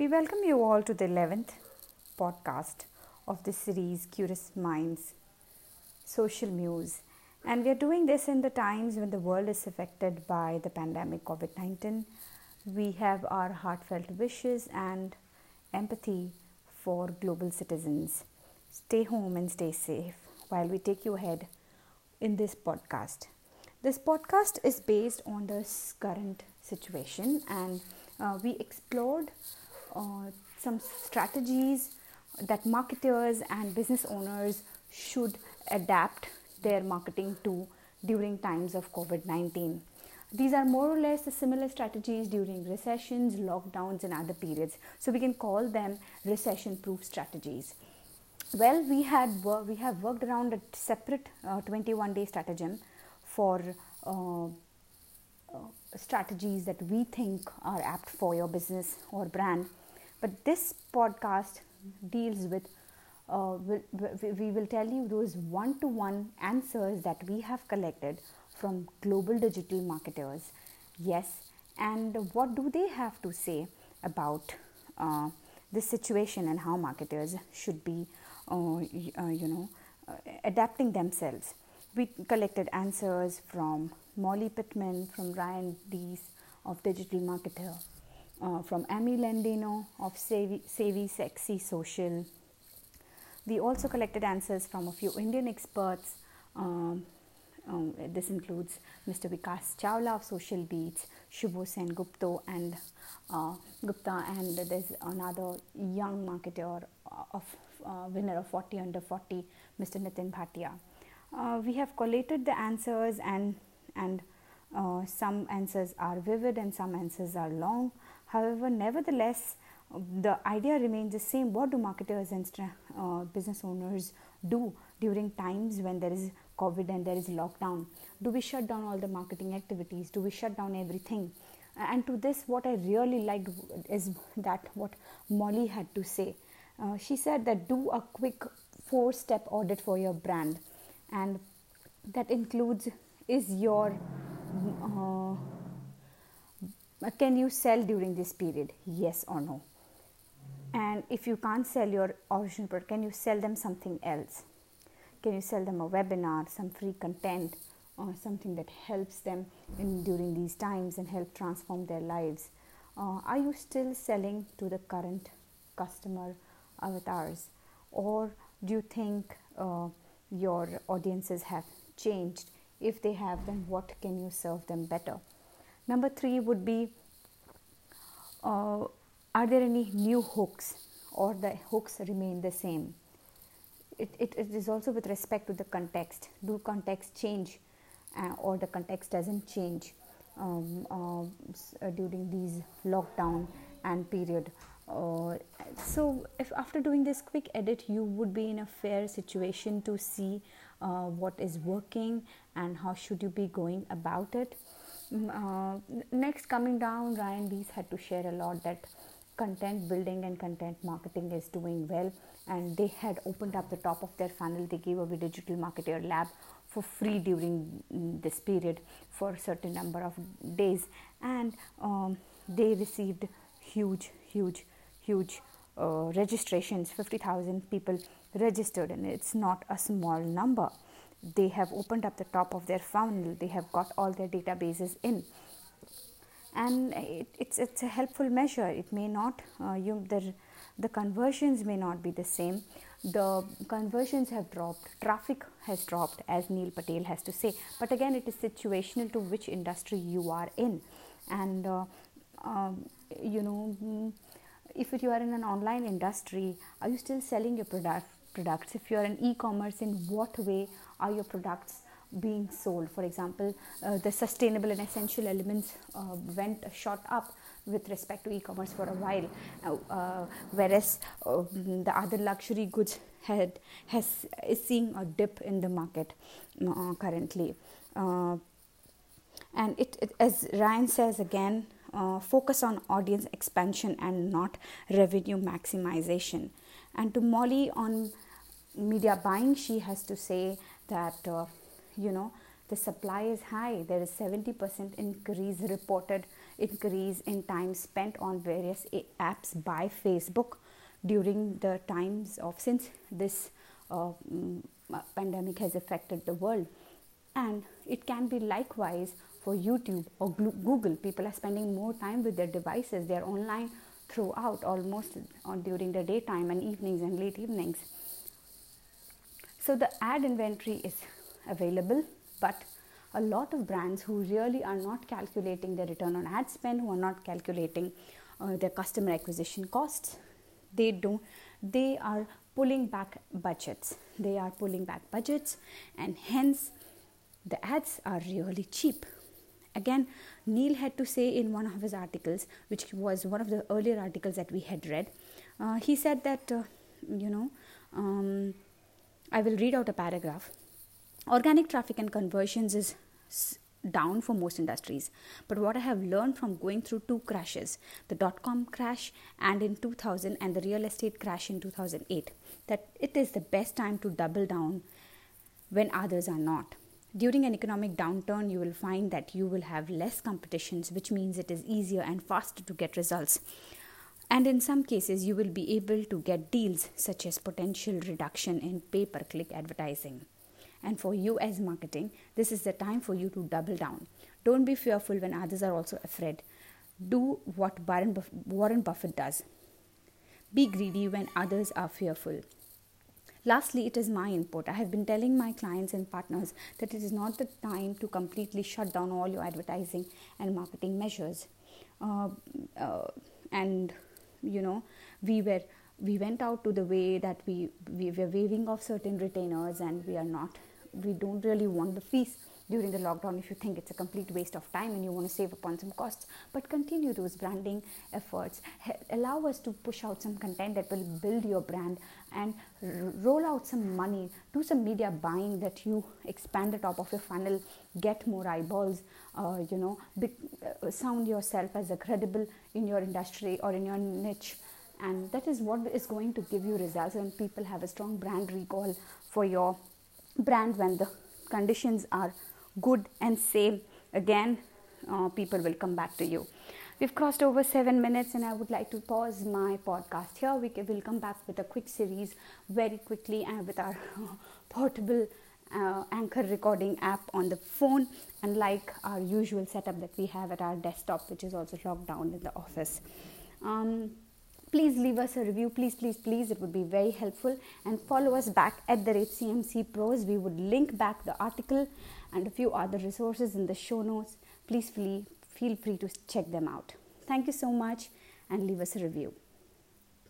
We welcome you all to the 11th podcast of the series Curious Minds Social Muse. And we are doing this in the times when the world is affected by the pandemic COVID 19. We have our heartfelt wishes and empathy for global citizens. Stay home and stay safe while we take you ahead in this podcast. This podcast is based on this current situation and uh, we explored uh, some strategies that marketers and business owners should adapt their marketing to during times of COVID 19. These are more or less the similar strategies during recessions, lockdowns, and other periods. So we can call them recession-proof strategies. Well, we had we have worked around a separate 21-day uh, stratagem for uh, uh, strategies that we think are apt for your business or brand. But this podcast deals with, uh, we will tell you those one to one answers that we have collected from global digital marketers. Yes, and what do they have to say about uh, this situation and how marketers should be, uh, uh you know, uh, adapting themselves? We collected answers from Molly Pittman, from Ryan Deiss of Digital Marketer, uh, from Amy Landino of Savvy, Sexy Social. We also collected answers from a few Indian experts. Um, um, this includes Mr. Vikas Chawla of Social Beats, Shubho Sen Gupta, and uh, Gupta, and there's another young marketer of uh, winner of 40 under 40, Mr. Nitin Bhatia uh, we have collated the answers and and uh, some answers are vivid and some answers are long however nevertheless the idea remains the same. What do marketers and uh, business owners do during times when there is covid and there is lockdown? Do we shut down all the marketing activities? Do we shut down everything? And to this what i really liked is that what molly had to say. Uh, she said that do a quick four step audit for your brand. And that includes is your uh, can you sell during this period? Yes or no? And if you can't sell your original product can you sell them something else? Can you sell them a webinar some free content or something that helps them in during these times and help transform their lives? Uh, are you still selling to the current customer avatars? Or do you think uh, your audiences have changed? If they have, then what can you serve them better? Number three would be uh, Are there any new hooks or the hooks remain the same? It, it, it is also with respect to the context. Do context change uh, or the context doesn't change um, uh, during these lockdown and period? Uh, so if after doing this quick edit you would be in a fair situation to see uh, what is working and how should you be going about it uh, next coming down ryan deiss had to share a lot that content building and content marketing is doing well and they had opened up the top of their funnel. They gave away digital marketer lab for free during mm, this period for a certain number of days. And um, they received huge huge huge uh, registrations. 50000 people registered and it's not a small number they have opened up the top of their funnel they have got all their databases in. And it, it's it's a helpful measure. It may not uh, you the the conversions may not be the same. The conversions have dropped. Traffic has dropped as neil patel has to say. But again it is situational to which industry you are in. And uh, um, you know if you are in an online industry are you still selling your product products. If you are in e-commerce in what way are your products being sold? For example uh, the sustainable and essential elements uh, went shot up with respect to e-commerce for a while. Uh, uh whereas uh, the other luxury goods had has is seeing a dip in the market uh, currently. And it, it, as ryan says again uh, focus on audience expansion and not revenue maximization. And to Molly on media buying, she has to say that uh, you know the supply is high there is 70% increase reported increase in time spent on various apps by facebook during the times of since this uh, mm, pandemic has affected the world and it can be likewise for youtube or google. People are spending more time with their devices. They are online throughout almost on during the daytime and evenings and late evenings. So the ad inventory is available but a lot of brands who really are not calculating their return on ad spend who are not calculating uh, their customer acquisition costs they don't they are pulling back budgets. They are pulling back budgets and hence the ads are really cheap again neil had to say in one of his articles which was one of the earlier articles that we had read uh, he said that uh, you know um, i will read out a paragraph organic traffic and conversions is down for most industries. But what I have learned from going through two crashes the dot com crash and in 2000 and the real estate crash in 2008 that it is the best time to double down when others are not. During an economic downturn, you will find that you will have less competitions, which means it is easier and faster to get results. And in some cases, you will be able to get deals such as potential reduction in pay per click advertising. And for you as marketing, this is the time for you to double down. Don't be fearful when others are also afraid. Do what Warren Buffett does. Be greedy when others are fearful. Lastly, it is my input. I have been telling my clients and partners that it is not the time to completely shut down all your advertising and marketing measures. Uh, uh, and you know, we were we went out to the way that we we were waving off certain retainers, and we are not we don't really want the fees during the lockdown if you think it's a complete waste of time and you want to save upon some costs. But continue those branding efforts. Allow us to push out some content that will build your brand and r- roll out some money. Do some media buying that you expand the top of your funnel get more eyeballs uh, you know be, uh, sound yourself as a credible in your industry or in your niche. And that is what is going to give you results and people have a strong brand recall for your brand when the conditions are good and safe again uh, people will come back to you. We've crossed over seven minutes and i would like to pause my podcast here. We will come back with a quick series very quickly and with our portable uh, anchor recording app on the phone unlike our usual setup that we have at our desktop which is also locked down in the office. Um, please leave us a review. Please please please. It would be very helpful. And follow us back at the rate cmc pros. We would link back the article and a few other resources in the show notes. Please feel free to check them out. Thank you so much and leave us a review